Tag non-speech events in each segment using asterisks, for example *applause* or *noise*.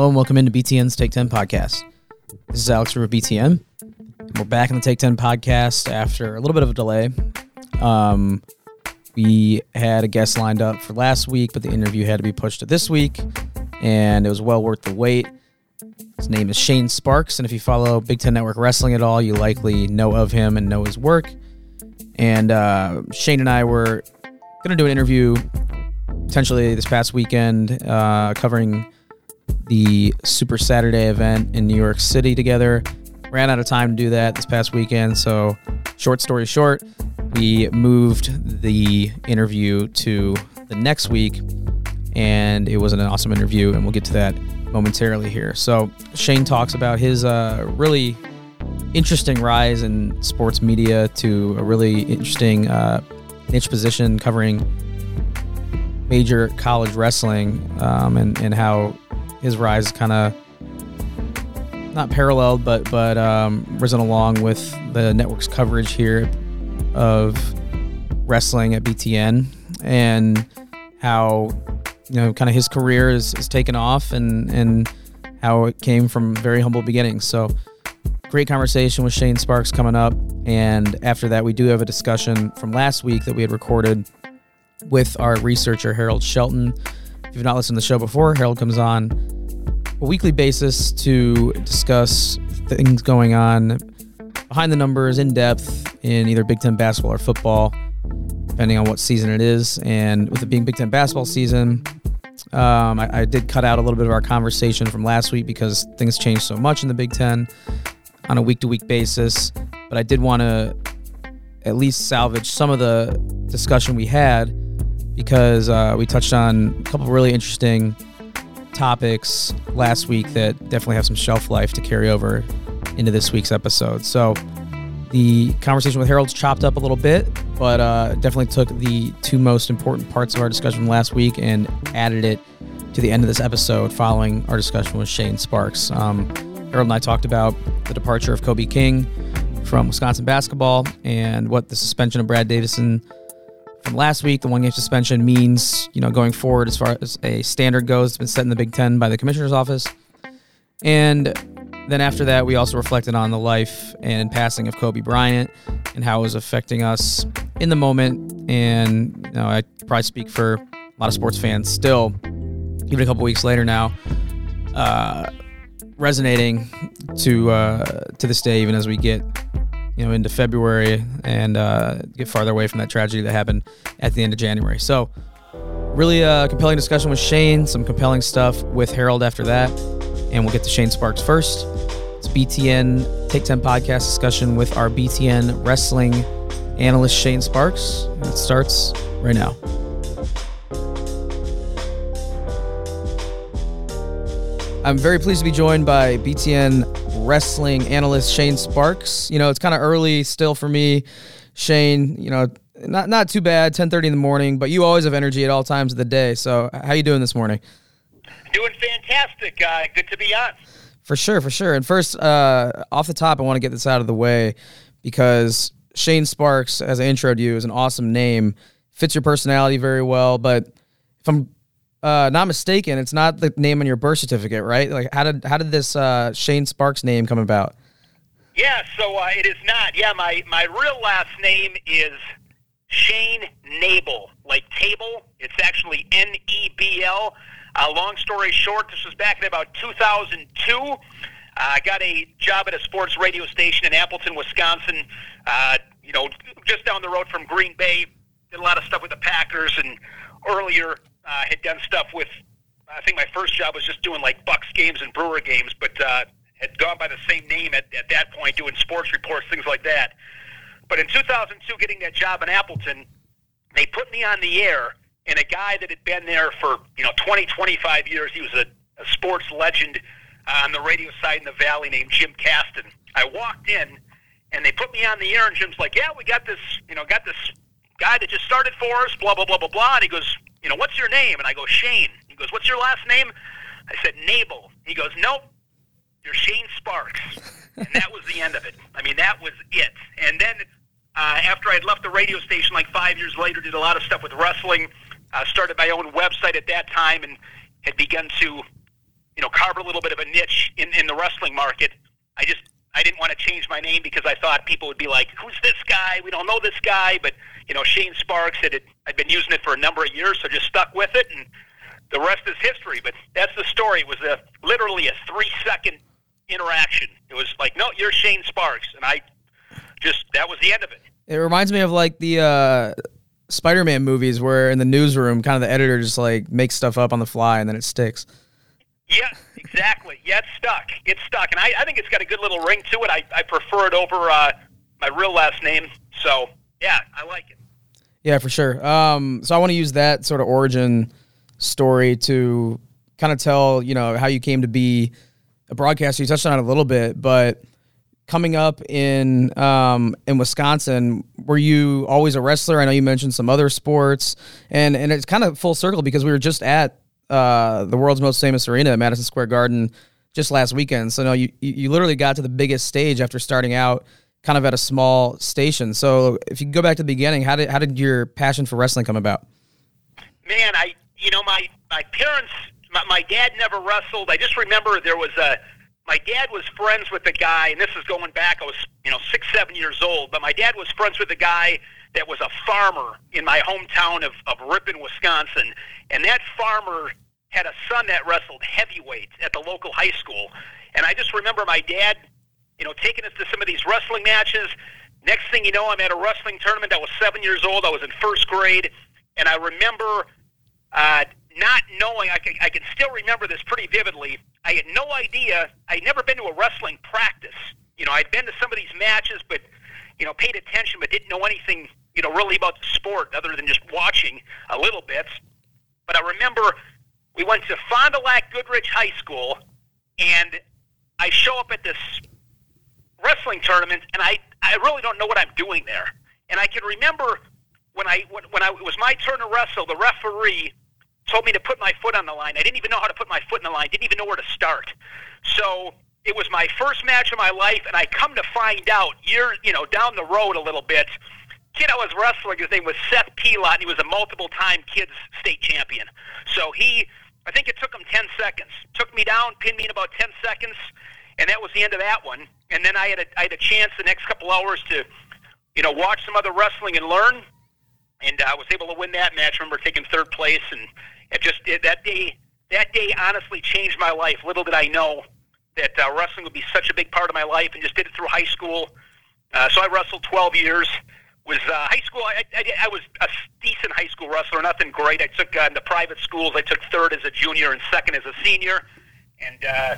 Hello and welcome into BTN's Take 10 podcast. This is Alex from BTN. We're back in the Take 10 podcast after a little bit of a delay. Um, we had a guest lined up for last week, but the interview had to be pushed to this week, and it was well worth the wait. His name is Shane Sparks, and if you follow Big Ten Network Wrestling at all, you likely know of him and know his work. And uh, Shane and I were going to do an interview potentially this past weekend uh, covering the Super Saturday event in New York City together. Ran out of time to do that this past weekend, so short story short, we moved the interview to the next week, and it was an awesome interview, and we'll get to that momentarily here. So Shane talks about his uh, really interesting rise in sports media to a really interesting uh, niche position covering major college wrestling um, and, and how his rise kind of not paralleled but but um, risen along with the network's coverage here of wrestling at BTN and how you know kind of his career is, is taken off and and how it came from very humble beginnings. So great conversation with Shane Sparks coming up and after that we do have a discussion from last week that we had recorded with our researcher Harold Shelton if you've not listened to the show before Harold comes on a weekly basis to discuss things going on behind the numbers in depth in either Big Ten basketball or football, depending on what season it is. And with it being Big Ten basketball season, um, I, I, did cut out a little bit of our conversation from last week because things changed so much in the Big Ten on a week to week basis. But I did want to at least salvage some of the discussion we had because uh, we touched on a couple really interesting topics last week that definitely have some shelf life to carry over into this week's episode. So the conversation with Harold's chopped up a little bit, but uh, definitely took the two most important parts of our discussion from last week and added it to the end of this episode following our discussion with Shane Sparks. Um, Harold and I talked about the departure of Kobe King from Wisconsin basketball and what the suspension of Brad Davison from last week, the one game suspension means, you know, going forward as far as a standard goes, it's been set in the Big Ten by the commissioner's office. And then after that, we also reflected on the life and passing of Kobe Bryant and how it was affecting us in the moment. And you know, I probably speak for a lot of sports fans still, even a couple weeks later now, uh, resonating to uh, to this day, even as we get you know into February and uh, get farther away from that tragedy that happened at the end of January. So, really a uh, compelling discussion with Shane. Some compelling stuff with Harold after that, and we'll get to Shane Sparks first. It's BTN Take Ten podcast discussion with our BTN wrestling analyst Shane Sparks. And it starts right now. I'm very pleased to be joined by BTN wrestling analyst Shane Sparks. You know, it's kind of early still for me, Shane. You know, not not too bad, 10:30 in the morning, but you always have energy at all times of the day. So, how you doing this morning? Doing fantastic. Uh, good to be on. For sure, for sure. And first, uh, off the top, I want to get this out of the way because Shane Sparks, as I introed you, is an awesome name. Fits your personality very well. But if I'm uh, not mistaken, it's not the name on your birth certificate, right? Like, how did how did this uh, Shane Sparks name come about? Yeah, so uh, it is not. Yeah, my my real last name is Shane Nebel, like table. It's actually N E B L. Uh, long story short, this was back in about 2002. Uh, I got a job at a sports radio station in Appleton, Wisconsin. Uh, you know, just down the road from Green Bay. Did a lot of stuff with the Packers, and earlier uh, had done stuff with. I think my first job was just doing like Bucks games and Brewer games, but uh, had gone by the same name at, at that point, doing sports reports, things like that. But in 2002, getting that job in Appleton, they put me on the air, and a guy that had been there for you know 20, 25 years, he was a, a sports legend on the radio side in the Valley named Jim Caston. I walked in, and they put me on the air, and Jim's like, "Yeah, we got this, you know, got this guy that just started for us, blah blah blah blah blah." And he goes, you know, what's your name? And I go, Shane. He goes, what's your last name? I said, Nabel. He goes, nope, you're Shane Sparks. and that was the end of it. I mean, that was it. And then uh, after I had left the radio station like five years later, did a lot of stuff with wrestling, uh, started my own website at that time, and had begun to you know, carve a little bit of a niche in, in the wrestling market. I just I didn't want to change my name because I thought people would be like, "Who's this guy? We don't know this guy." But you know, Shane Sparks had I'd been using it for a number of years, so just stuck with it, and the rest is history. But that's the story. It was a literally a three second interaction. It was like, "No, you're Shane Sparks," and I just that was the end of it. It reminds me of like the uh, Spider-Man movies where in the newsroom, kind of the editor just like makes stuff up on the fly and then it sticks. Yeah, exactly. Yeah, it's stuck. It's stuck, and I, I think it's got a good little ring to it. I, I prefer it over uh, my real last name. So yeah, I like it. Yeah, for sure. Um, so I want to use that sort of origin story to kind of tell you know how you came to be a broadcaster. You touched on it a little bit, but coming up in um, in Wisconsin, were you always a wrestler? I know you mentioned some other sports, and and it's kind of full circle because we were just at uh, the world's most famous arena, Madison Square Garden, just last weekend. So no, you you literally got to the biggest stage after starting out kind of at a small station. So if you go back to the beginning, how did how did your passion for wrestling come about? Man, I you know my my parents, my, my dad never wrestled. I just remember there was a my dad was friends with a guy, and this is going back. I was you know six seven years old, but my dad was friends with a guy that was a farmer in my hometown of, of Ripon, Wisconsin. And that farmer had a son that wrestled heavyweight at the local high school. And I just remember my dad, you know, taking us to some of these wrestling matches. Next thing you know, I'm at a wrestling tournament. I was seven years old. I was in first grade. And I remember uh, not knowing, I can, I can still remember this pretty vividly. I had no idea. I'd never been to a wrestling practice. You know, I'd been to some of these matches, but, you know, paid attention, but didn't know anything you know, really about the sport other than just watching a little bit. But I remember we went to Fond du Lac Goodrich High School, and I show up at this wrestling tournament, and I, I really don't know what I'm doing there. And I can remember when I when, when I, it was my turn to wrestle, the referee told me to put my foot on the line. I didn't even know how to put my foot in the line. Didn't even know where to start. So it was my first match of my life, and I come to find out years, you know, down the road a little bit kid I was wrestling, his name was Seth Pelot, and he was a multiple-time kids state champion. So he, I think it took him 10 seconds. Took me down, pinned me in about 10 seconds, and that was the end of that one. And then I had a, I had a chance the next couple hours to, you know, watch some other wrestling and learn. And I was able to win that match. I remember taking third place, and it just it, that day. That day honestly changed my life. Little did I know that uh, wrestling would be such a big part of my life, and just did it through high school. Uh, so I wrestled 12 years was uh, high school. I, I, I was a decent high school wrestler, nothing great. I took uh, into private schools. I took third as a junior and second as a senior, and uh,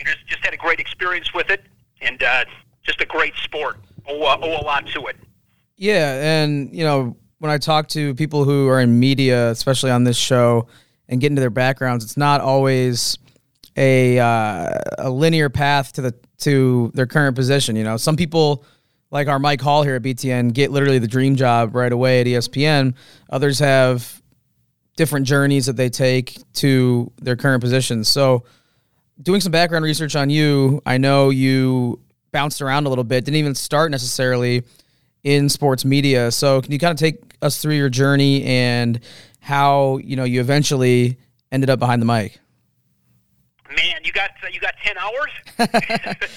just just had a great experience with it, and uh, just a great sport. Owe, uh, owe a lot to it. Yeah, and you know when I talk to people who are in media, especially on this show, and get into their backgrounds, it's not always a uh, a linear path to the to their current position. You know, some people like our Mike Hall here at BTN get literally the dream job right away at ESPN. Others have different journeys that they take to their current positions. So, doing some background research on you, I know you bounced around a little bit, didn't even start necessarily in sports media. So, can you kind of take us through your journey and how, you know, you eventually ended up behind the mic? Man, you got you got ten hours.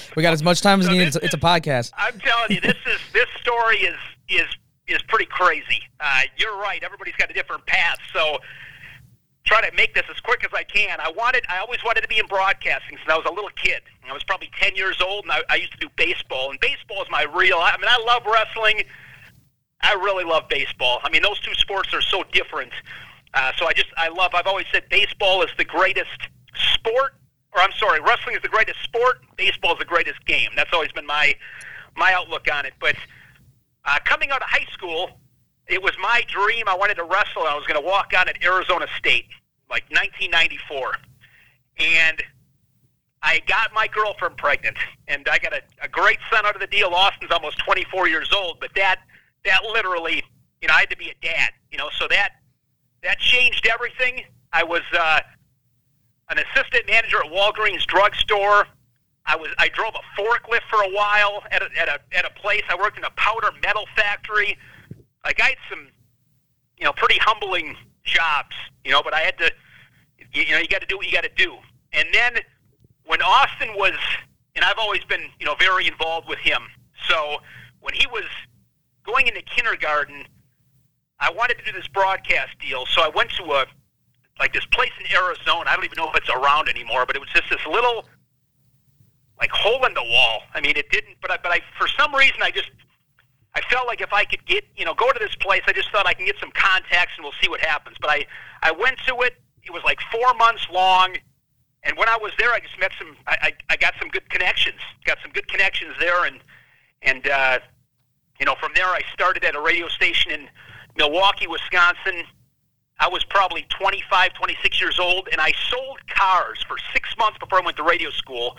*laughs* we got as much time as so needed. It's, it's, a podcast. I'm telling you, this is this story is is is pretty crazy. Uh, you're right. Everybody's got a different path. So try to make this as quick as I can. I wanted, I always wanted to be in broadcasting since I was a little kid. I was probably 10 years old, and I, I used to do baseball. And baseball is my real. I mean, I love wrestling. I really love baseball. I mean, those two sports are so different. Uh, so I just, I love. I've always said baseball is the greatest sport or I'm sorry, wrestling is the greatest sport. Baseball is the greatest game. That's always been my my outlook on it. But uh, coming out of high school, it was my dream. I wanted to wrestle. I was going to walk on at Arizona State, like 1994, and I got my girlfriend pregnant, and I got a, a great son out of the deal. Austin's almost 24 years old, but that that literally, you know, I had to be a dad. You know, so that that changed everything. I was. Uh, an assistant manager at Walgreens drugstore. I was I drove a forklift for a while at a, at a at a place. I worked in a powder metal factory. Like I had some, you know, pretty humbling jobs, you know. But I had to, you, you know, you got to do what you got to do. And then when Austin was, and I've always been, you know, very involved with him. So when he was going into kindergarten, I wanted to do this broadcast deal. So I went to a like this place in Arizona. I don't even know if it's around anymore, but it was just this little like hole in the wall. I mean, it didn't, but I, but I for some reason I just I felt like if I could get you know go to this place, I just thought I can get some contacts and we'll see what happens. But I I went to it. It was like four months long. And when I was there, I just met some. I, I, I got some good connections. Got some good connections there, and and uh, you know from there I started at a radio station in Milwaukee, Wisconsin. I was probably 25, 26 years old, and I sold cars for six months before I went to radio school.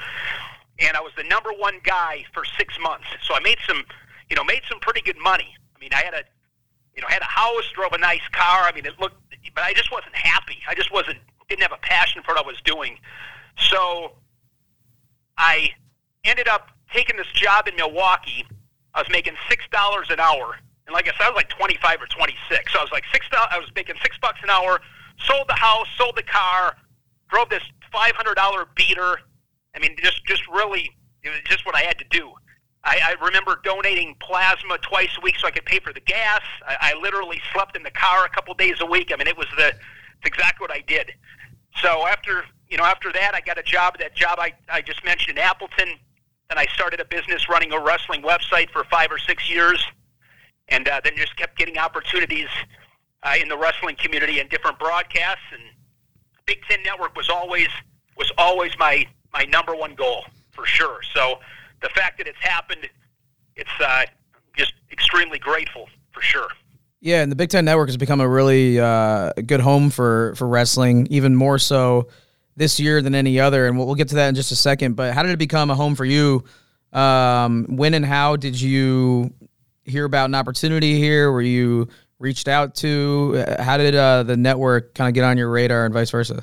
And I was the number one guy for six months. So I made some, you know, made some pretty good money. I mean, I had a, you know, had a house, drove a nice car. I mean, it looked, but I just wasn't happy. I just wasn't, didn't have a passion for what I was doing. So I ended up taking this job in Milwaukee. I was making six dollars an hour and like I said, I was like 25 or 26. So I was like six. I was making six bucks an hour. Sold the house, sold the car, drove this $500 beater. I mean, just just really, it was just what I had to do. I, I remember donating plasma twice a week so I could pay for the gas. I, I literally slept in the car a couple days a week. I mean, it was the it's exactly what I did. So after you know after that, I got a job. That job I I just mentioned in Appleton. Then I started a business running a wrestling website for five or six years and uh, then just kept getting opportunities uh, in the wrestling community and different broadcasts. And Big Ten Network was always was always my my number one goal for sure. So the fact that it's happened, it's uh, just extremely grateful for sure. Yeah, and the Big Ten Network has become a really uh, good home for for wrestling, even more so this year than any other. And we'll, we'll get to that in just a second. But how did it become a home for you? Um, when and how did you hear about an opportunity here? Were you reached out to? How did uh, the network kind of get on your radar and vice versa?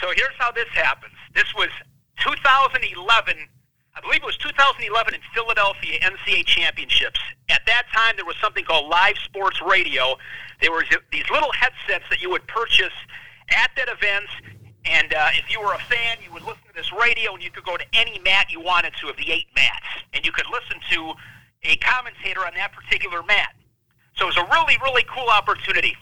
So here's how this happens. This was 2011. I believe it was 2011 in Philadelphia NCAA Championships. At that time, there was something called Live Sports Radio. There were these little headsets that you would purchase at that event, and uh, if you were a fan, you would listen to this radio, and you could go to any mat you wanted to of the eight mats, and you could listen to a commentator on that particular mat. So it was a really, really cool opportunity.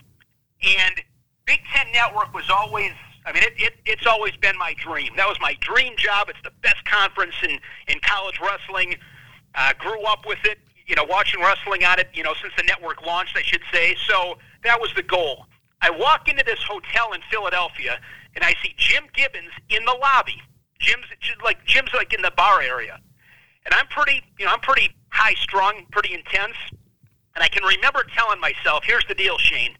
And Big Ten Network was always, I mean, it, it, it's always been my dream. That was my dream job. It's the best conference in, in college wrestling. Uh, grew up with it, you know, watching wrestling on it, you know, since the network launched, I should say. So that was the goal. I walk into this hotel in Philadelphia, and I see Jim Gibbons in the lobby. Jim's like Jim's like in the bar area, and I'm pretty, you know, I'm pretty high strung, pretty intense. And I can remember telling myself, here's the deal, Shane.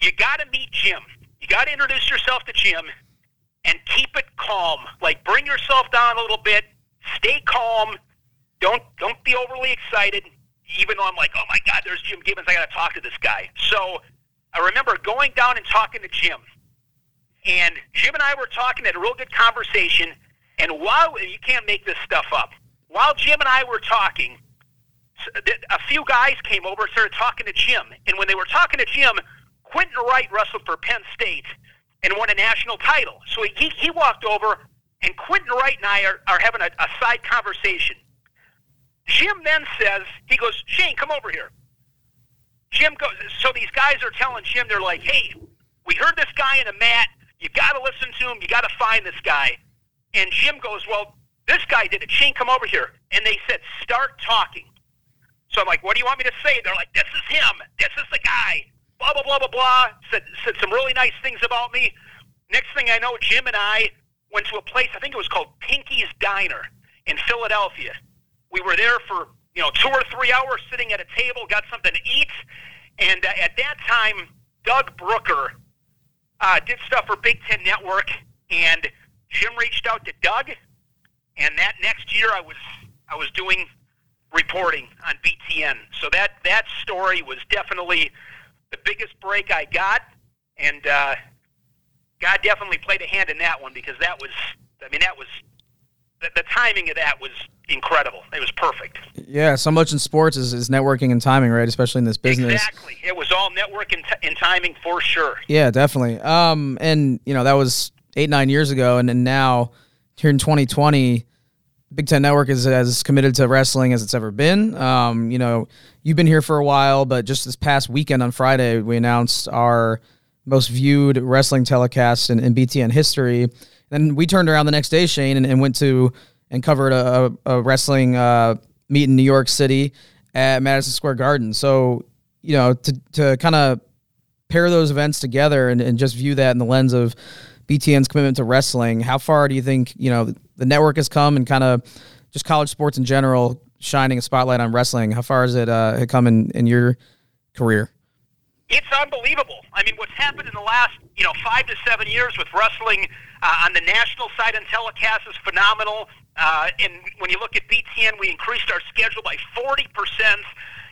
You got to meet Jim. You got to introduce yourself to Jim and keep it calm. Like bring yourself down a little bit. Stay calm. Don't don't be overly excited. Even though I'm like, oh my God, there's Jim Gibbons. I got to talk to this guy. So I remember going down and talking to Jim, and Jim and I were talking, had a real good conversation. And while you can't make this stuff up, while Jim and I were talking, a few guys came over and started talking to Jim. And when they were talking to Jim, Quentin Wright wrestled for Penn State and won a national title. So he, he walked over, and Quentin Wright and I are, are having a, a side conversation. Jim then says, he goes, Shane, come over here. Jim goes, so these guys are telling Jim, they're like, hey, we heard this guy in a mat. You got to listen to him. You got to find this guy. And Jim goes, well, this guy did it. Shane, come over here. And they said, start talking. So I'm like, what do you want me to say? They're like, this is him. This is the guy. Blah, blah, blah, blah, blah. Said, said some really nice things about me. Next thing I know, Jim and I went to a place, I think it was called Pinky's Diner in Philadelphia. We were there for, you know, two or three hours sitting at a table, got something to eat. And uh, at that time, Doug Brooker uh, did stuff for Big Ten Network. And Jim reached out to Doug and that next year I was I was doing reporting on BTN. So that that story was definitely the biggest break I got, and uh, God definitely played a hand in that one because that was I mean that was the, the timing of that was incredible. It was perfect. Yeah, so much in sports is, is networking and timing, right? Especially in this business. Exactly. It was all networking and, t- and timing for sure. Yeah, definitely. Um, and you know that was eight nine years ago, and then now here in 2020, Big Ten Network is as committed to wrestling as it's ever been. Um, you know, you've been here for a while, but just this past weekend on Friday, we announced our most viewed wrestling telecast in, in BTN history. And we turned around the next day, Shane, and, and went to and covered a, a wrestling uh, meet in New York City at Madison Square Garden. So, you know, to, to kind of pair those events together and, and just view that in the lens of BTN's commitment to wrestling, how far do you think, you know, the network has come and kind of just college sports in general shining a spotlight on wrestling? How far has it uh, come in, in your career? It's unbelievable. I mean, what's happened in the last, you know, five to seven years with wrestling uh, on the national side and telecast is phenomenal. Uh, and when you look at BTN, we increased our schedule by 40%.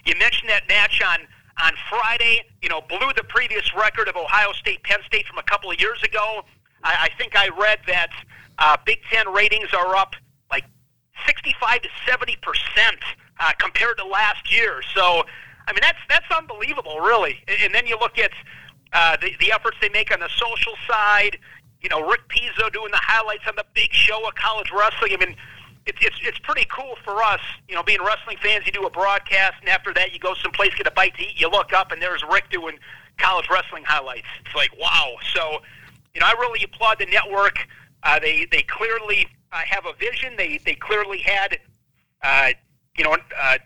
You mentioned that match on on Friday, you know, blew the previous record of Ohio State Penn State from a couple of years ago. I, I think I read that uh, Big Ten ratings are up 65 to 70 percent uh, compared to last year. So, I mean, that's that's unbelievable, really. And, then you look at uh, the the efforts they make on the social side. You know, Rick Pizzo doing the highlights on the big show of college wrestling. I mean, it's it's it's pretty cool for us. You know, being wrestling fans, you do a broadcast, and after that, you go someplace, get a bite to eat. You look up, and there's Rick doing college wrestling highlights. It's like wow. So, you know, I really applaud the network. Uh, they they clearly uh, have a vision. They they clearly had, uh, you know, uh,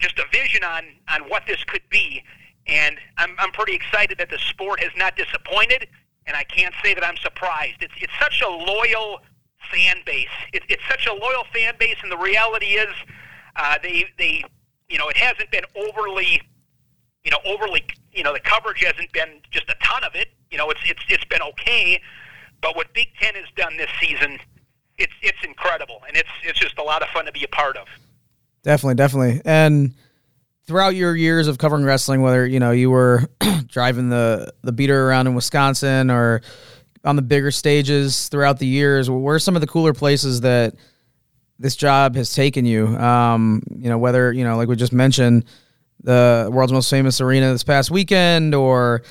just a vision on on what this could be. And I'm I'm pretty excited that the sport has not disappointed. And I can't say that I'm surprised. It's it's such a loyal fan base. It, it's such a loyal fan base, and the reality is, uh, they they you know it hasn't been overly you know overly you know the coverage hasn't been just a ton of it. You know it's it's it's been okay, but what Big Ten has done this season, it's it's incredible, and it's it's just a lot of fun to be a part of. Definitely, definitely, and throughout your years of covering wrestling, whether you know you were *clears throat* driving the the beater around in Wisconsin or on the bigger stages throughout the years, where are some of the cooler places that this job has taken you? Um, you know, whether you know, like we just mentioned, the world's most famous arena this past weekend, or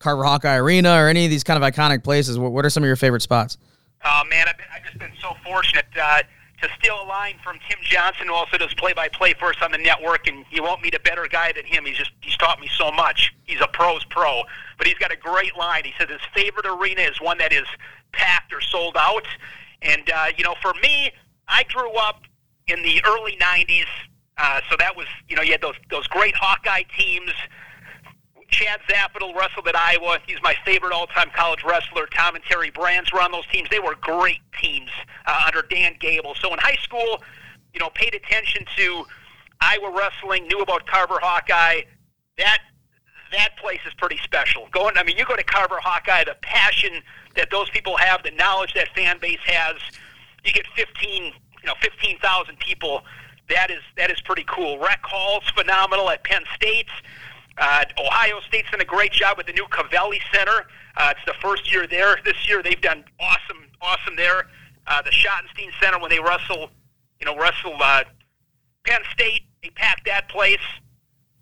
Carver Hawkeye Arena, or any of these kind of iconic places. What, what are some of your favorite spots? Oh man, I've, been, I've just been so fortunate. Uh, to steal a line from Tim Johnson, who also does play-by-play for us on the network, and you won't meet a better guy than him. He's just he's taught me so much. He's a pro's pro, but he's got a great line. He says his favorite arena is one that is packed or sold out. And uh, you know, for me, I grew up in the early '90s, uh, so that was you know you had those those great Hawkeye teams. Chad Zaputil wrestled at Iowa. He's my favorite all-time college wrestler. Tom and Terry Brands were on those teams. They were great teams uh, under Dan Gable. So in high school, you know, paid attention to Iowa wrestling, knew about Carver Hawkeye. That that place is pretty special. Going, I mean, you go to Carver Hawkeye, the passion that those people have, the knowledge that fan base has. You get 15, you know, 15,000 people. That is that is pretty cool. Rec Hall's phenomenal at Penn State. Uh, Ohio State's done a great job with the new Covelli Center. Uh, it's the first year there. This year they've done awesome, awesome there. Uh, the Schottenstein Center when they wrestle, you know, wrestle uh, Penn State, they pack that place.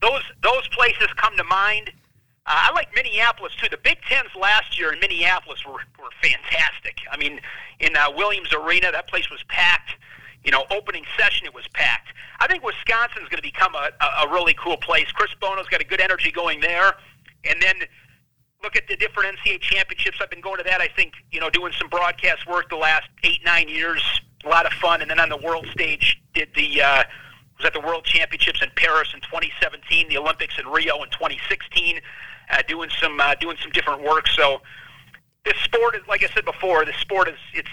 Those those places come to mind. Uh, I like Minneapolis too. The Big Tens last year in Minneapolis were, were fantastic. I mean, in uh, Williams Arena, that place was packed you know, opening session, it was packed. I think Wisconsin's going to become a, a, a really cool place. Chris Bono's got a good energy going there. And then look at the different NCAA championships. I've been going to that, I think, you know, doing some broadcast work the last eight, nine years. A lot of fun. And then on the world stage, did the, uh, was at the World Championships in Paris in 2017, the Olympics in Rio in 2016, uh, doing some uh, doing some different work. So this sport is, like I said before, this sport is it's.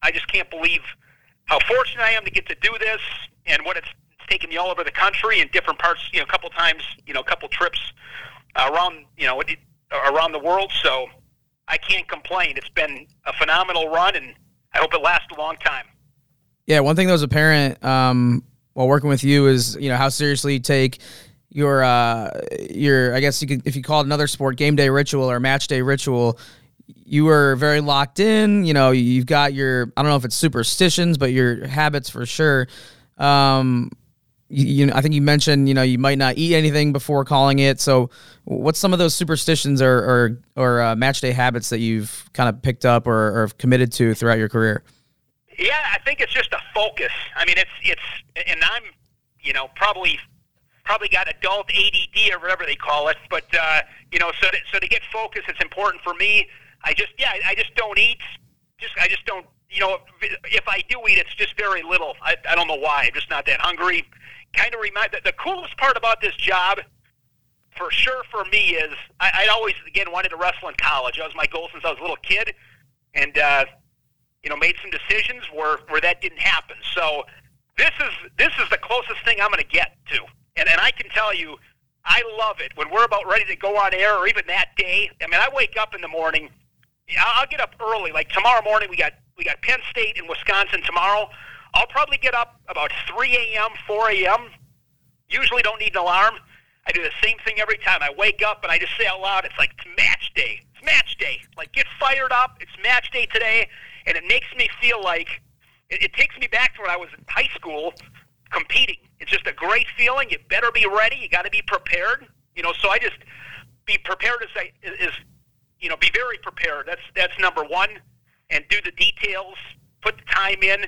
I just can't believe how fortunate I am to get to do this and what it's, it's taken me all over the country in different parts, you know, a couple times, you know, a couple trips around, you know, around the world. So I can't complain. It's been a phenomenal run, and I hope it lasts a long time. Yeah, one thing that was apparent um, while working with you is, you know, how seriously you take your uh your I guess you could if you call it another sport game day ritual or match day ritual you were very locked in. You know, you've got your I don't know if it's superstitions, but your habits for sure. Um, you, you, I think you mentioned, you know, you might not eat anything before calling it. So, what's some of those superstitions or or, or uh, match day habits that you've kind of picked up or, or committed to throughout your career? Yeah, I think it's just a focus. I mean, it's it's, and I'm, you know, probably probably got adult ADD or whatever they call it. But uh, you know, so to, so to get focus, it's important for me. I just yeah, I just don't eat. Just I just don't. You know, if I do eat, it's just very little. I, I don't know why. I'm just not that hungry. Kind of remind the, the coolest part about this job, for sure, for me is I, I always again wanted to wrestle in college. That was my goal since I was a little kid, and uh, you know, made some decisions where where that didn't happen. So this is this is the closest thing I'm going to get to, and and I can tell you, I love it when we're about ready to go on air, or even that day. I mean, I wake up in the morning I'll get up early. Like tomorrow morning, we got we got Penn State and Wisconsin tomorrow. I'll probably get up about 3 a.m., 4 a.m. Usually don't need an alarm. I do the same thing every time. I wake up and I just say out loud, it's like, it's match day. It's match day. Like, get fired up. It's match day today. And it makes me feel like, it, it takes me back to when I was in high school competing. It's just a great feeling. You better be ready. You got to be prepared. You know, so I just be prepared as I, as you know, be very prepared. That's that's number one, and do the details, put the time in,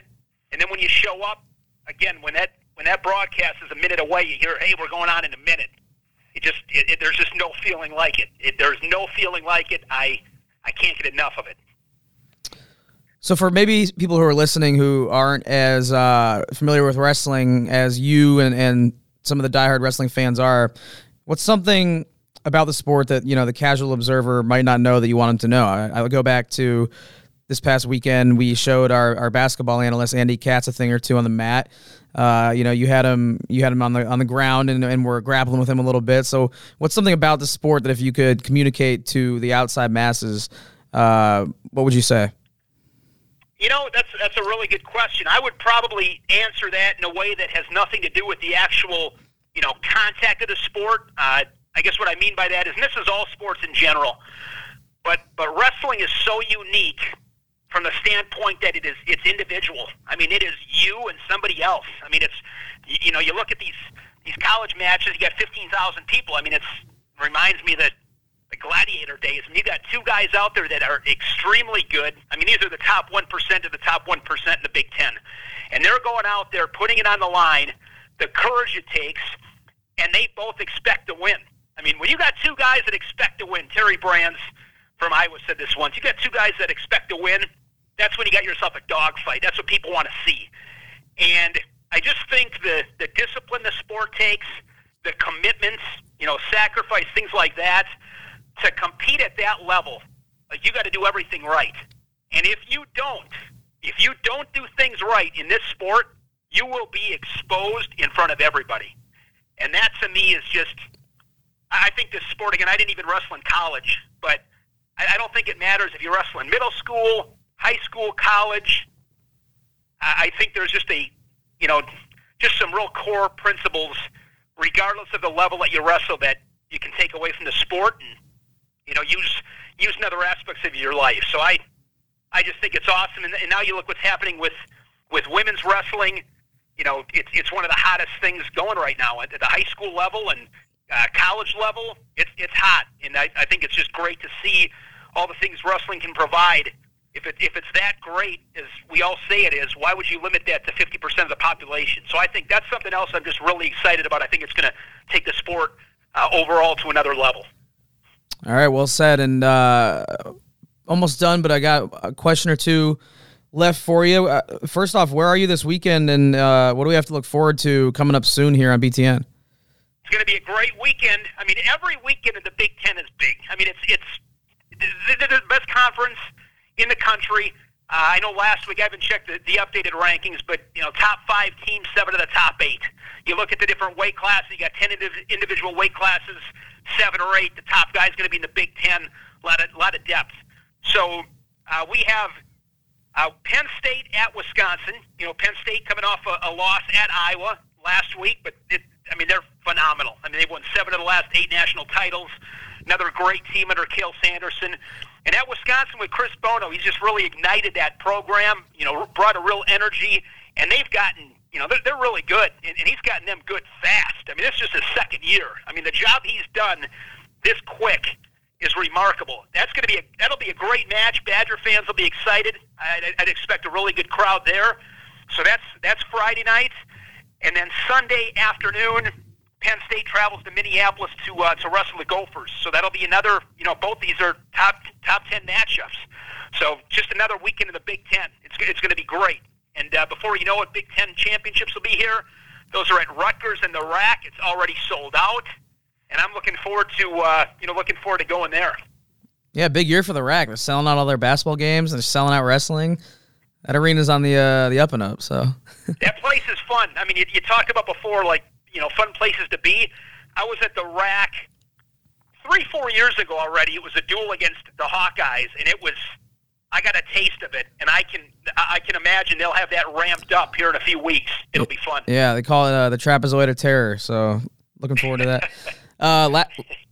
and then when you show up, again, when that when that broadcast is a minute away, you hear, "Hey, we're going on in a minute." It just it, it, there's just no feeling like it. it. There's no feeling like it. I I can't get enough of it. So, for maybe people who are listening who aren't as uh, familiar with wrestling as you and, and some of the diehard wrestling fans are, what's something about the sport that you know the casual observer might not know that you want them to know. I, I go back to this past weekend. We showed our, our basketball analyst Andy Katz a thing or two on the mat. Uh, you know, you had him you had him on the on the ground and, and we're grappling with him a little bit. So, what's something about the sport that if you could communicate to the outside masses, uh, what would you say? You know, that's that's a really good question. I would probably answer that in a way that has nothing to do with the actual, you know, contact of the sport. Uh, I guess what I mean by that is, and this is all sports in general, but but wrestling is so unique from the standpoint that it is it's individual. I mean, it is you and somebody else. I mean, it's you know, you look at these these college matches, you got fifteen thousand people. I mean, it's reminds me that the gladiator days. I mean, you got two guys out there that are extremely good. I mean, these are the top one percent of the top one percent in the Big Ten, and they're going out there putting it on the line. The courage it takes, and they both expect to win. I mean, when you got two guys that expect to win, Terry Brands from Iowa said this once. You got two guys that expect to win. That's when you got yourself a dogfight. That's what people want to see. And I just think the the discipline the sport takes, the commitments, you know, sacrifice, things like that, to compete at that level, you got to do everything right. And if you don't, if you don't do things right in this sport, you will be exposed in front of everybody. And that to me is just I think this sport again. I didn't even wrestle in college, but I, I don't think it matters if you wrestle in middle school, high school, college. I, I think there's just a, you know, just some real core principles, regardless of the level that you wrestle, that you can take away from the sport and you know use use in other aspects of your life. So I I just think it's awesome. And, and now you look what's happening with with women's wrestling. You know, it's it's one of the hottest things going right now at the high school level, and uh, college level, it's it's hot, and I, I think it's just great to see all the things wrestling can provide. If it if it's that great as we all say it is, why would you limit that to fifty percent of the population? So I think that's something else I'm just really excited about. I think it's going to take the sport uh, overall to another level. All right, well said, and uh, almost done. But I got a question or two left for you. Uh, first off, where are you this weekend, and uh, what do we have to look forward to coming up soon here on BTN? It's going to be a great weekend. I mean, every weekend in the Big Ten is big. I mean, it's it's the, the best conference in the country. Uh, I know last week I haven't checked the, the updated rankings, but you know, top five teams, seven of the top eight. You look at the different weight classes. You got ten individual weight classes, seven or eight. The top guy's going to be in the Big Ten. A lot of lot of depth. So uh, we have uh, Penn State at Wisconsin. You know, Penn State coming off a, a loss at Iowa last week, but it, I mean, they're phenomenal. I mean, they've won seven of the last eight national titles. Another great team under Cael Sanderson. And at Wisconsin with Chris Bono, he's just really ignited that program, you know, brought a real energy. And they've gotten you know, they're, they're really good, and, and he's gotten them good fast. I mean, this is just his second year. I mean, the job he's done this quick is remarkable. That's going to be a, that'll be a great match. Badger fans will be excited. I'd, I'd expect a really good crowd there. So that's that's Friday night, and then Sunday afternoon, Penn State travels to Minneapolis to uh, to wrestle the Gophers. So that'll be another. You know, both these are top top ten matchups. So just another weekend in the Big Ten. It's it's going to be great. And uh, before you know it, Big Ten championships will be here. Those are at Rutgers and the RAC. It's already sold out, and I'm looking forward to uh, you know looking forward to going there. Yeah, big year for the RAC. They're selling out all their basketball games they're selling out wrestling. That arena's on the uh, the up and up. So *laughs* that place is fun. I mean, you, you talked about before, like you know, fun places to be. I was at the rack three, four years ago already. It was a duel against the Hawkeyes, and it was I got a taste of it, and I can I can imagine they'll have that ramped up here in a few weeks. It'll be fun. Yeah, they call it uh, the trapezoid of terror. So looking forward to that. *laughs* uh, la-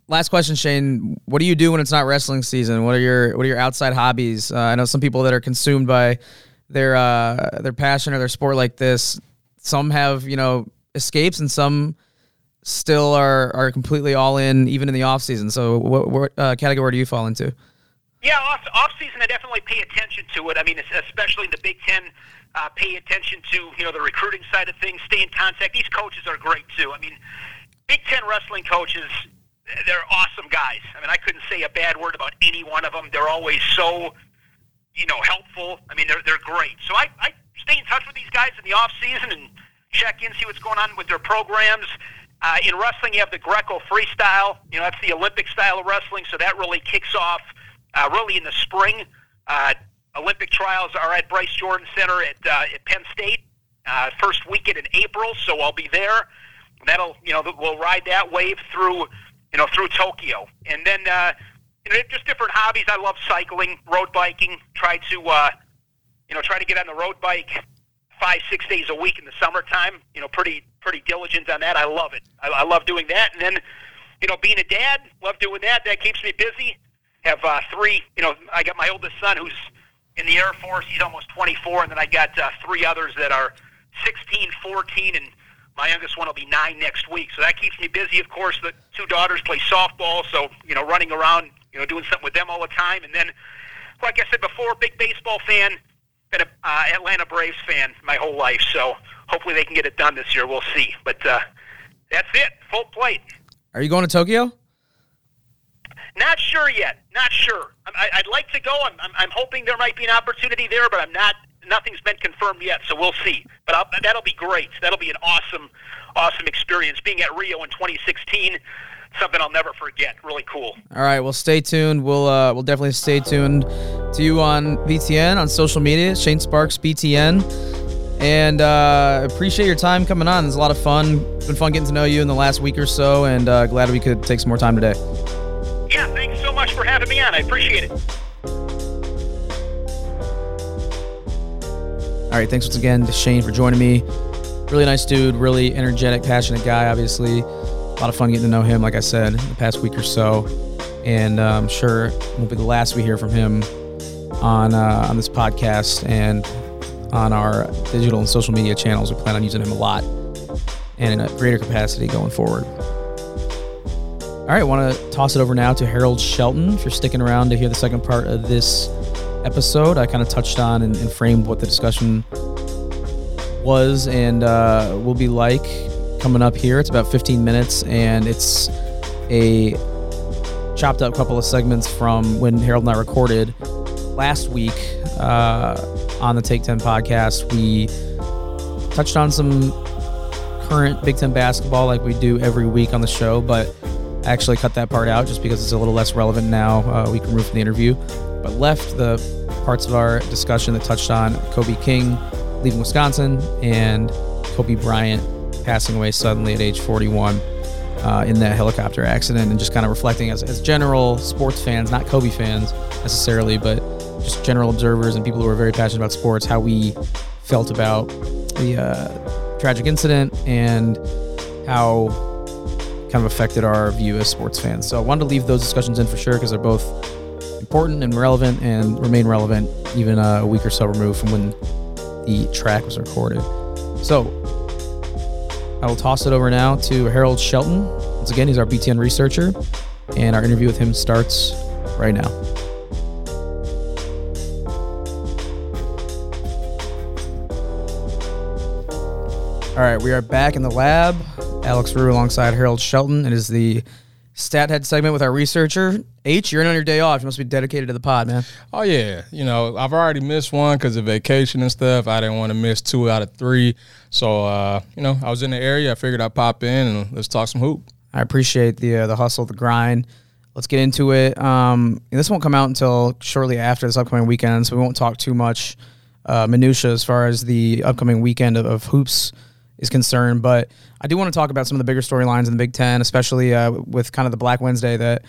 last question, Shane. What do you do when it's not wrestling season? What are your what are your outside hobbies? Uh, I know some people that are consumed by their uh, their passion or their sport like this. Some have you know escapes, and some still are are completely all in, even in the off season. So, what, what uh, category do you fall into? Yeah, off, off season, I definitely pay attention to it. I mean, especially in the Big Ten, uh, pay attention to you know the recruiting side of things, stay in contact. These coaches are great too. I mean, Big Ten wrestling coaches, they're awesome guys. I mean, I couldn't say a bad word about any one of them. They're always so you know helpful. I mean, they're they're great. So I, I stay in touch with these guys in the off season and check in, see what's going on with their programs. Uh, in wrestling, you have the Greco freestyle. You know, that's the Olympic style of wrestling, so that really kicks off uh, really in the spring. Uh, Olympic trials are at Bryce Jordan Center at, uh, at Penn State, uh, first weekend in April, so I'll be there. That'll, you know, we'll ride that wave through, you know, through Tokyo. And then, uh, just different hobbies. I love cycling, road biking, try to, uh, you know, try to get on the road bike five, six days a week in the summertime. You know, pretty, pretty diligent on that. I love it. I, I love doing that. And then, you know, being a dad, love doing that. That keeps me busy have uh, three. You know, I got my oldest son who's in the Air Force. He's almost 24, and then I got uh, three others that are 16, 14, and my youngest one will be nine next week. So that keeps me busy. Of course, the two daughters play softball, so you know, running around, you know, doing something with them all the time. And then, like I said before, big baseball fan, been a uh, Atlanta Braves fan my whole life. So hopefully they can get it done this year. We'll see. But uh, that's it. Full plate. Are you going to Tokyo? Not sure yet. Not sure. I, would like to go. I'm, I'm, I'm, hoping there might be an opportunity there, but I'm not. Nothing's been confirmed yet, so we'll see. But I'll, that'll be great. That'll be an awesome, awesome experience. Being at Rio in 2016, something I'll never forget. Really cool. All right. Well, stay tuned. We'll uh, we'll definitely stay tuned to you on BTN on social media. Shane Sparks BTN. And uh, appreciate your time coming on. It's a lot of fun. Been fun getting to know you in the last week or so, and uh, glad we could take some more time today. Yeah, thanks so much for having me on. I appreciate it. All right, thanks once again to Shane for joining me. Really nice dude, really energetic, passionate guy, obviously. A lot of fun getting to know him, like I said, the past week or so. And I'm sure it won't be the last we hear from him on uh, on this podcast and on our digital and social media channels. We plan on using him a lot and in a greater capacity going forward. All right, I want to toss it over now to Harold Shelton. If you're sticking around to hear the second part of this episode, I kind of touched on and, and, framed what the discussion was and uh, will be like coming up here. It's about 15 minutes, and it's a chopped up couple of segments from when Harold and I recorded last week uh, on the Take 10 podcast. We touched on some current Big Ten basketball like we do every week on the show, but actually cut that part out just because it's a little less relevant now. Uh, we can remove from the interview, but left the parts of our discussion that touched on Kobe King leaving Wisconsin and Kobe Bryant passing away suddenly at age 41 uh, in that helicopter accident, and just kind of reflecting as, as general sports fans, not Kobe fans necessarily, but just general observers and people who are very passionate about sports, how we felt about the uh, tragic incident and how kind of affected our view as sports fans. So I wanted to leave those discussions in for sure because they're both important and relevant and remain relevant even a week or so removed from when the track was recorded. So I will toss it over now to Harold Shelton. Once again, he's our BTN researcher, and our interview with him starts right now. All right, we are back in the lab. Alex Rue alongside Harold Shelton. It is the stat head segment with our researcher. H, you're in on your day off. You must be dedicated to the pod, man. Oh yeah, you know I've already missed one because of vacation and stuff. I didn't want to miss two out of three, so uh, you know I was in the area. I figured I'd pop in and let's talk some hoop. I appreciate the uh, the hustle, the grind. Let's get into it. Um, this won't come out until shortly after this upcoming weekend, so we won't talk too much uh, minutia as far as the upcoming weekend of, of hoops is concerned. But I do want to talk about some of the bigger storylines in the Big Ten, especially uh, with kind of the Black Wednesday that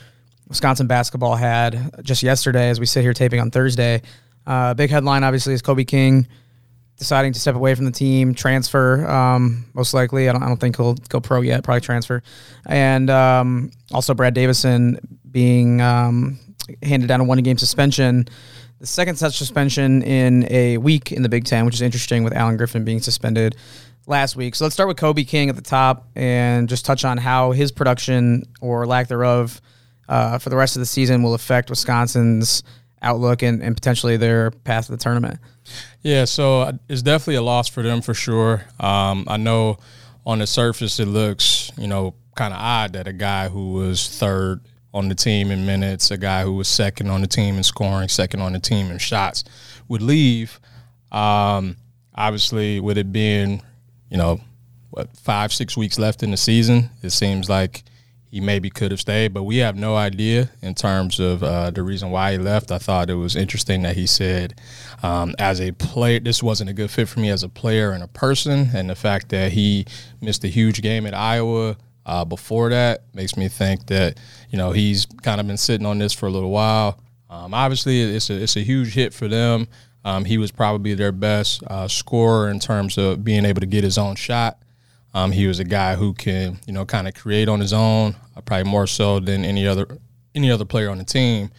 Wisconsin basketball had just yesterday as we sit here taping on Thursday. Uh, big headline, obviously, is Kobe King deciding to step away from the team, transfer, um, most likely. I don't, I don't think he'll go pro yet, probably transfer. And um, also Brad Davison being um, handed down a one game suspension. The second such suspension in a week in the Big Ten, which is interesting with Alan Griffin being suspended last week. So let's start with Kobe King at the top and just touch on how his production or lack thereof uh, for the rest of the season will affect Wisconsin's outlook and, and potentially their path to the tournament. Yeah, so uh, it's definitely a loss for them for sure. Um, I know on the surface it looks, you know, kind of odd that a guy who was third on the team in minutes, a guy who was second on the team in scoring, second on the team in shots, would leave. Um, obviously, with it being you know, what five six weeks left in the season. It seems like he maybe could have stayed, but we have no idea in terms of uh, the reason why he left. I thought it was interesting that he said, um, as a player, this wasn't a good fit for me as a player and a person, and the fact that he missed a huge game at Iowa. Uh, before that makes me think that you know he's kind of been sitting on this for a little while. Um, obviously, it's a it's a huge hit for them. Um, he was probably their best uh, scorer in terms of being able to get his own shot. Um, he was a guy who can, you know, kind of create on his own, uh, probably more so than any other any other player on the team.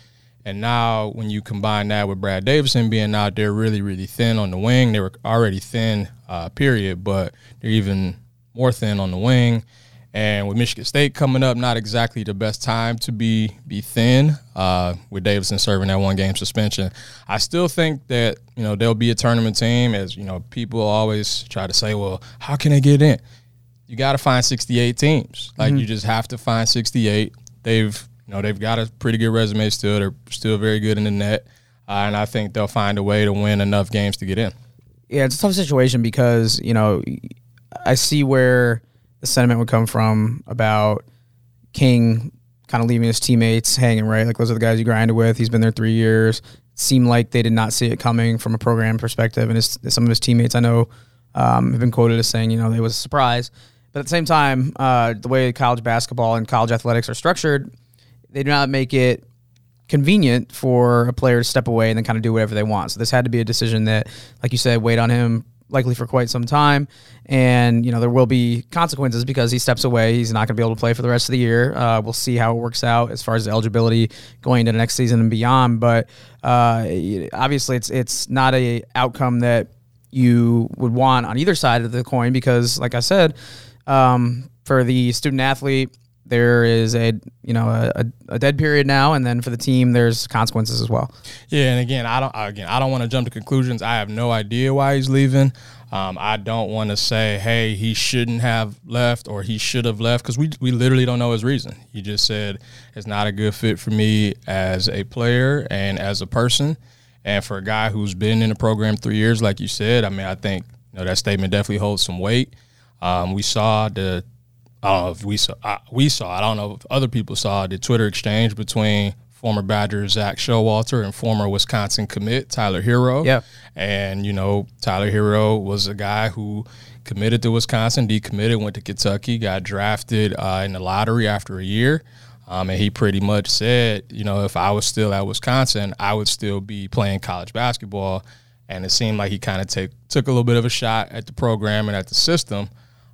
And now, when you combine that with Brad Davison being out there really, really thin on the wing, they were already thin, uh, period, but they're even more thin on the wing. And with Michigan State coming up, not exactly the best time to be be thin. Uh, with Davison serving that one game suspension, I still think that you know they'll be a tournament team. As you know, people always try to say, "Well, how can they get in?" You got to find 68 teams. Like mm-hmm. you just have to find 68. They've you know they've got a pretty good resume still. They're still very good in the net, uh, and I think they'll find a way to win enough games to get in. Yeah, it's a tough situation because you know I see where the sentiment would come from about King kind of leaving his teammates hanging, right? Like those are the guys he grinded with. He's been there three years. It seemed like they did not see it coming from a program perspective. And his, some of his teammates I know um, have been quoted as saying, you know, it was a surprise. But at the same time, uh, the way college basketball and college athletics are structured, they do not make it convenient for a player to step away and then kind of do whatever they want. So this had to be a decision that, like you said, weighed on him likely for quite some time. And, you know, there will be consequences because he steps away. He's not going to be able to play for the rest of the year. Uh, we'll see how it works out as far as eligibility going into the next season and beyond. But uh, obviously, it's it's not a outcome that you would want on either side of the coin because, like I said, um, for the student athlete, there is a you know a, a, dead period now, and then for the team, there's consequences as well. Yeah, and again, I don't again I don't want to jump to conclusions. I have no idea why he's leaving. Um, I don't want to say, hey, he shouldn't have left or he should have left because we we literally don't know his reason. He just said it's not a good fit for me as a player and as a person, and for a guy who's been in the program three years, like you said, I mean, I think you know that statement definitely holds some weight. Um, we saw the I don't know if we saw I, we saw. I don't know if other people saw the Twitter exchange between former Badger Zak Showalter and former Wisconsin commit Tyler Herro. Yeah, and you know Tyler Herro was a guy who committed to Wisconsin, decommitted, went to Kentucky, got drafted uh, in the lottery after a year. Um, and he pretty much said, you know, if I was still at Wisconsin, I would still be playing college basketball. And it seemed like he kind of take took a little bit of a shot at the program and at the system.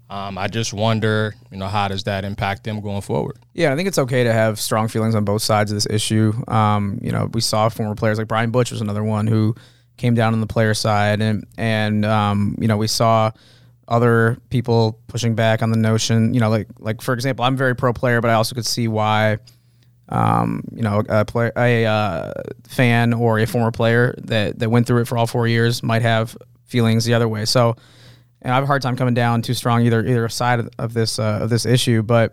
Um, I just wonder, you know, how does that impact them going forward? Yeah, I think it's okay to have strong feelings on both sides of this issue. Um, you know, we saw former players like Brian Butch was another one who came down on the player side, and and um, you know we saw other people pushing back on the notion. You know, like like for example, I'm very pro player, but I also could see why. Um, you know, a player, a uh, fan or a former player that, that went through it for all four years might have feelings the other way. So, and I have a hard time coming down too strong either either side of, of this uh, of this issue. But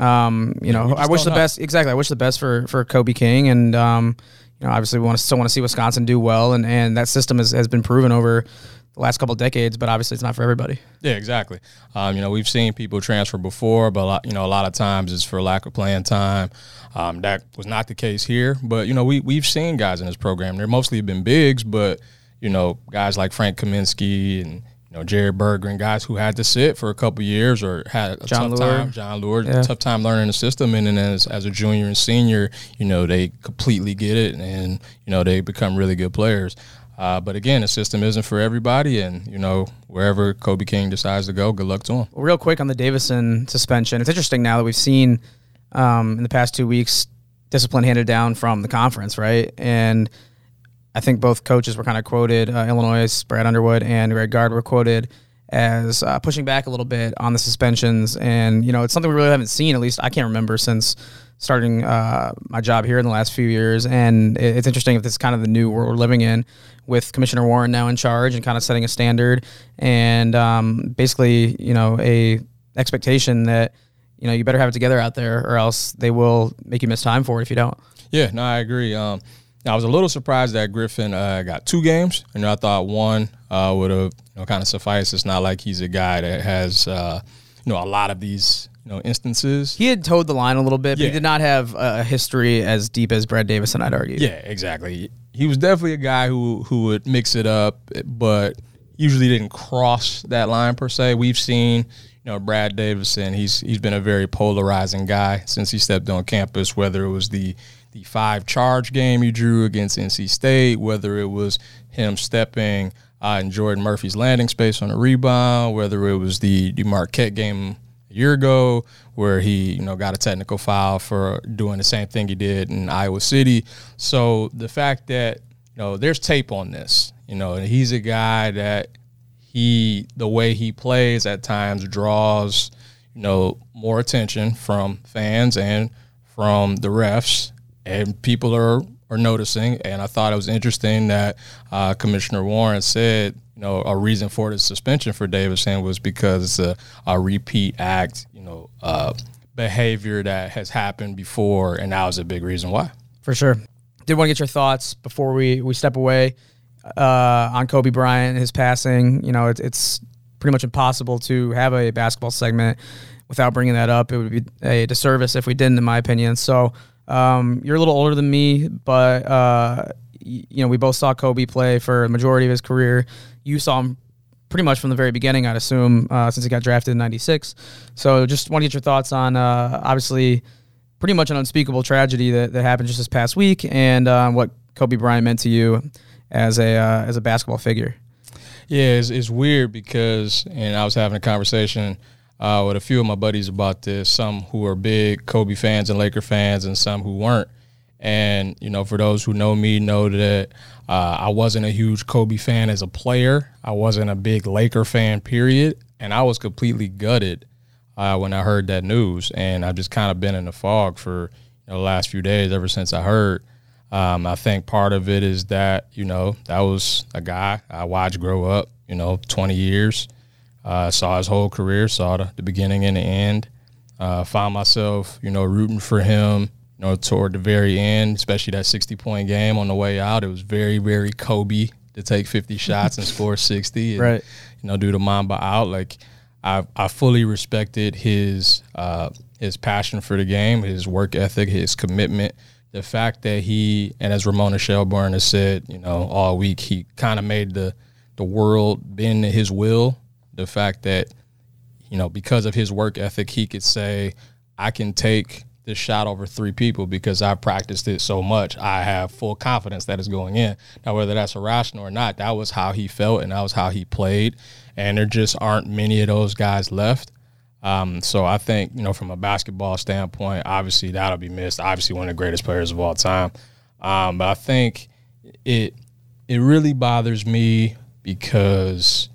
um, you know, I wish the know. best. Exactly, I wish the best for for Kobe King, and um, you know, obviously we want to still want to see Wisconsin do well, and and that system has, has been proven over the last couple decades, but obviously it's not for everybody. Yeah, exactly. Um, you know, we've seen people transfer before, but a lot, you know, a lot of times it's for lack of playing time. Um, that was not the case here, but you know, we we've seen guys in this program. They're mostly been bigs, but you know, guys like Frank Kaminsky and you know Jared Berggren, guys who had to sit for a couple years or had a Jon tough Leuer. time. Jon Leuer, yeah. tough time learning the system, and then as as a junior and senior, you know, they completely get it, and you know they become really good players. Uh, but again, the system isn't for everybody, and you know wherever Kobe King decides to go, good luck to him. Well, real quick on the Davison suspension, it's interesting now that we've seen um, in the past two weeks discipline handed down from the conference, right? And I think both coaches were kind of quoted. Uh, Illinois' Brad Underwood and Greg Gard were quoted as uh, pushing back a little bit on the suspensions, and you know it's something we really haven't seen. At least I can't remember since starting uh, my job here in the last few years. And it's interesting if this is kind of the new world we're living in with Commissioner Warren now in charge and kind of setting a standard and um, basically, you know, a expectation that you know you better have it together out there or else they will make you miss time for it if you don't. Yeah, no, I agree. Um, I was a little surprised that Griffin uh, got two games. and I thought one uh, would have you know, kind of sufficed. It's not like he's a guy that has uh, you know a lot of these you know instances. He had towed the line a little bit, but he did not have a history as deep as Brad Davison. I'd argue. Yeah, exactly. He was definitely a guy who who would mix it up, but usually didn't cross that line per se. We've seen you know Brad Davison. He's he's been a very polarizing guy since he stepped on campus. Whether it was the the five charge game you drew against NC State, whether it was him stepping uh, in Jordan Murphy's landing space on a rebound, whether it was the, the Marquette game a year ago where he you know got a technical foul for doing the same thing he did in Iowa City. So the fact that you know there's tape on this, you know, and he's a guy that he the way he plays at times draws you know more attention from fans and from the refs and people are are noticing. And I thought it was interesting that uh, Commissioner Warren said, you know, a reason for the suspension for Davison was because a repeat act, you know, uh, behavior that has happened before, and that was a big reason why. For sure. Did want to get your thoughts before we we step away uh, on Kobe Bryant, his passing. You know, it, it's pretty much impossible to have a basketball segment without bringing that up. It would be a disservice if we didn't, in my opinion. So um, you're a little older than me, but uh, you know we both saw Kobe play for the majority of his career. You saw him pretty much from the very beginning, I'd assume, uh, since he got drafted in '96. So just want to get your thoughts on uh, obviously pretty much an unspeakable tragedy that, that happened just this past week, and uh, what Kobe Bryant meant to you as a uh, as a basketball figure. Yeah, it's, it's weird because, and I was having a conversation uh, with a few of my buddies about this. Some who are big Kobe fans and Laker fans, and some who weren't. And you know, for those who know me, know that uh, I wasn't a huge Kobe fan as a player. I wasn't a big Laker fan, period. And I was completely gutted uh, when I heard that news. And I've just kind of been in the fog for you know, the last few days ever since I heard. Um, I think part of it is that you know that was a guy I watched grow up. You know, 20 years. Uh, saw his whole career, saw the, the beginning and the end. Uh, found myself, you know, rooting for him, you know, toward the very end, especially that 60 point game on the way out. It was very, very Kobe to take 50 shots and *laughs* score 60 and, right. you know, do the Mamba out. Like, I, I fully respected his uh, his passion for the game, his work ethic, his commitment. The fact that he, and as Ramona Shelburne has said, you know, all week, he kind of made the the world bend to his will the fact that you know because of his work ethic he could say i can take this shot over three people because i practiced it so much. I have full confidence that it's going in. Now whether that's irrational or not that was how he felt and that was how he played. And there just aren't many of those guys left. Um, so i think you know from a basketball standpoint obviously that'll be missed. Obviously one of the greatest players of all time. Um, but i think it it really bothers me because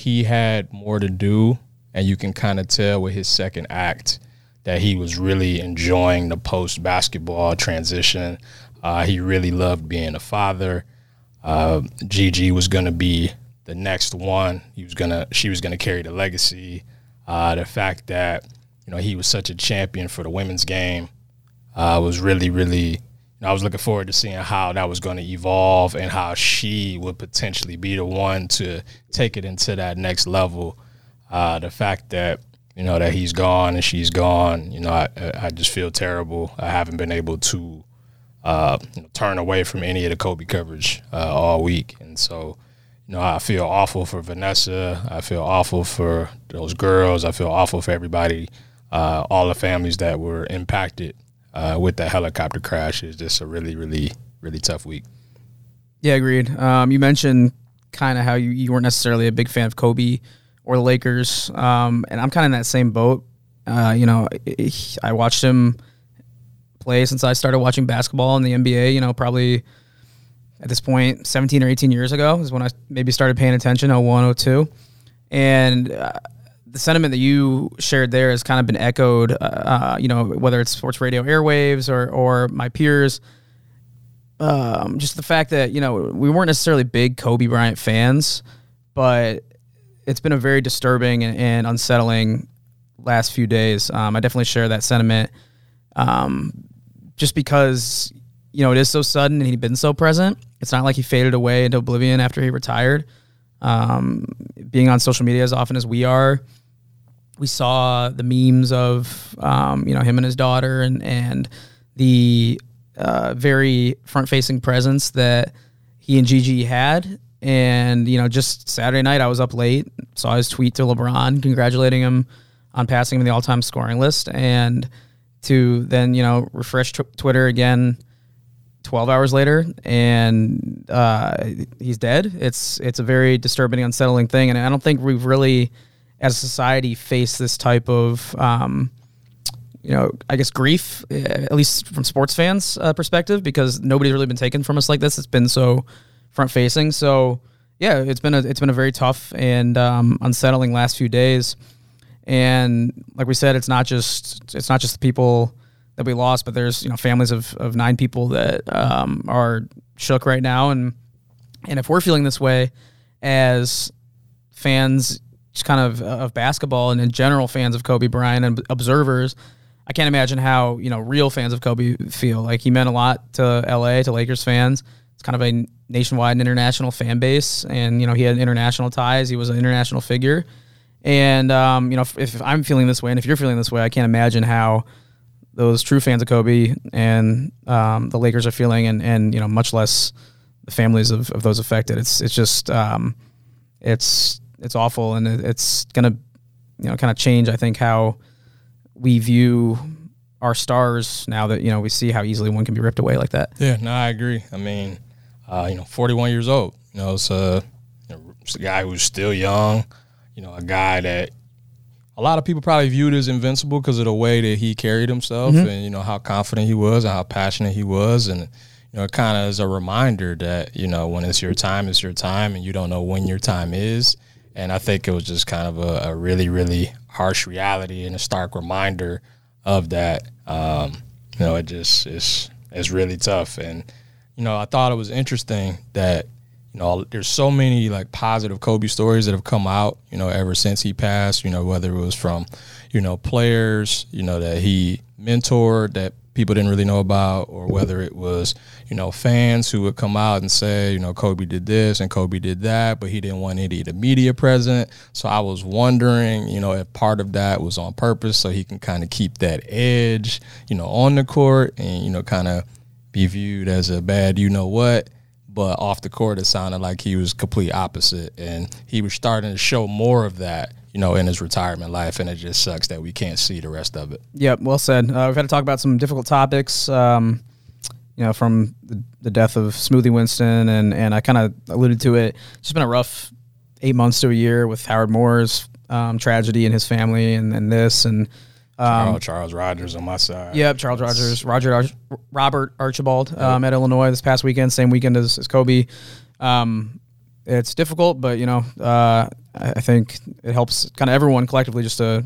he had more to do, and you can kind of tell with his second act that he was really enjoying the post basketball transition. Uh, he really loved being a father. Uh, Gigi was going to be the next one. He was gonna, she was going to carry the legacy. Uh, the fact that you know he was such a champion for the women's game uh, was really, really. I was looking forward to seeing how that was going to evolve and how she would potentially be the one to take it into that next level. Uh, the fact that you know that he's gone and she's gone, you know, I, I just feel terrible. I haven't been able to uh, turn away from any of the Kobe coverage uh, all week, and so you know I feel awful for Vanessa. I feel awful for those girls. I feel awful for everybody, uh, all the families that were impacted uh, with that helicopter crash. It's just a really, really, really tough week. Yeah, agreed. Um, you mentioned kind of how you, you weren't necessarily a big fan of Kobe or the Lakers, um, and I'm kind of in that same boat. Uh, you know, I watched him play since I started watching basketball in the NBA. You know, probably at this point, 17 or 18 years ago is when I maybe started paying attention. 01, 02. and uh, the sentiment that you shared there has kind of been echoed. Uh, uh, you know, whether it's sports radio airwaves or or my peers. Um, just the fact that you know we weren't necessarily big Kobe Bryant fans, but it's been a very disturbing and, and unsettling last few days. Um, I definitely share that sentiment. Um, just because you know it is so sudden and he'd been so present. It's not like he faded away into oblivion after he retired. Um, being on social media as often as we are, we saw the memes of um, you know him and his daughter and and the uh, very front facing presence that he and Gigi had. And you know, just Saturday night, I was up late, saw his tweet to LeBron congratulating him on passing him the all time scoring list, and to then you know refresh t- Twitter again. 12 hours later and uh, he's dead it's it's a very disturbing unsettling thing and i don't think we've really as a society face this type of um, you know i guess grief eh, at least from sports fans uh, perspective because nobody's really been taken from us like this. It's been so front facing so yeah it's been a it's been a very tough and um, unsettling last few days. And like we said, it's not just it's not just the people that we lost, but there's you know families of, of nine people that um, are shook right now, and and if we're feeling this way as fans, just kind of of basketball and in general fans of Kobe Bryant and observers, I can't imagine how you know real fans of Kobe feel. Like he meant a lot to LA to Lakers fans. It's kind of a nationwide and international fan base, and you know he had international ties. He was an international figure and um, you know, if, if, I'm feeling this way, and if you're feeling this way, I can't imagine how those true fans of Kobe and um, the Lakers are feeling, and and you know, much less the families of, of those affected. It's it's just um, it's it's awful, and it, it's gonna you know kind of change. I think how we view our stars now that you know we see how easily one can be ripped away like that. Yeah, no, I agree. I mean, uh, you know, 41 years old. You know, it's a, you know, it's a guy who's still young you know, a guy that a lot of people probably viewed as invincible because of the way that he carried himself mm-hmm. and you know how confident he was and how passionate he was and you know it kind of is a reminder that you know when it's your time it's your time and you don't know when your time is and i think it was just kind of a, a really really harsh reality and a stark reminder of that. Um, you know it just is it's really tough. And you know i thought it was interesting that you know, there's so many like positive Kobe stories that have come out, you know, ever since he passed, you know, whether it was from, you know, players, you know, that he mentored that people didn't really know about, or whether it was, you know, fans who would come out and say, you know, Kobe did this and Kobe did that, but he didn't want any of the media present. So I was wondering, you know, if part of that was on purpose so he can kind of keep that edge, you know, on the court and, you know, kind of be viewed as a bad, you know what but off the court it sounded like he was complete opposite and he was starting to show more of that you know in his retirement life and it just sucks that we can't see the rest of it yep well said uh, we've had to talk about some difficult topics um, you know from the, the, death of smoothie winston and and i kind of alluded to it it's just been a rough eight months to a year with howard moore's um, tragedy and his family and, and this and um, Charles Rogers on my side. Yep, Charles Rogers, Roger Robert Archibald um, at Illinois this past weekend, same weekend as, as Kobe. Um, it's difficult, but you know, uh, I think it helps kind of everyone collectively just to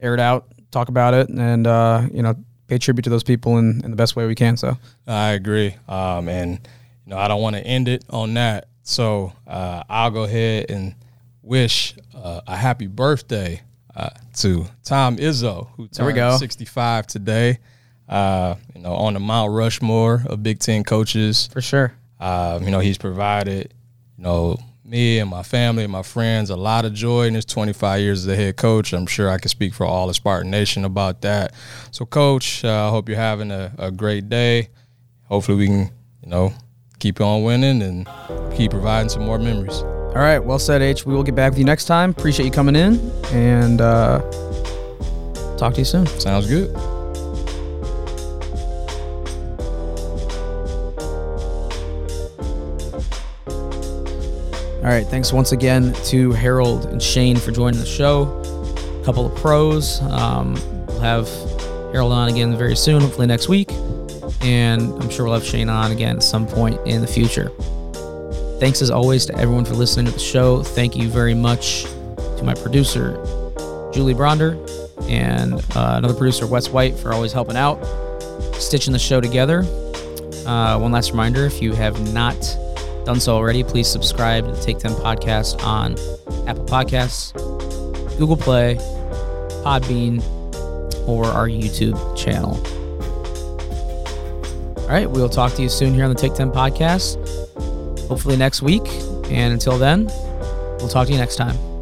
air it out, talk about it, and uh, you know, pay tribute to those people in, in the best way we can. So I agree, um, and you know, I don't want to end it on that. So uh, I'll go ahead and wish uh, a happy birthday uh, to Tom Izzo, who There we turned go. 65 today. Uh, you know, on the Mount Rushmore of Big Ten coaches. for sure, Um, you know, he's provided, you know, me and my family and my friends a lot of joy in his 25 years as a head coach. I'm sure I can speak for all the Spartan Nation about that. So, Coach, uh, I hope you're having a, a great day. Hopefully, we can, you know, keep on winning and keep providing some more memories. all right, well said, H. We will get back with you next time. Appreciate you coming in, and uh, talk to you soon. Sounds good. All right, thanks once again to Harold and Shane for joining the show. A couple of pros. Um, we'll have Harold on again very soon, hopefully next week. And I'm sure we'll have Shane on again at some point in the future. Thanks as always to everyone for listening to the show. Thank you very much to my producer, Julie Bronder, and uh, another producer, Wes White, for always helping out, stitching the show together. Uh, one last reminder if you have not done so already, please subscribe to the Take 10 podcast on Apple Podcasts, Google Play, Podbean, or our YouTube channel. All right, we'll talk to you soon here on the Take 10 podcast, hopefully next week. And until then, we'll talk to you next time.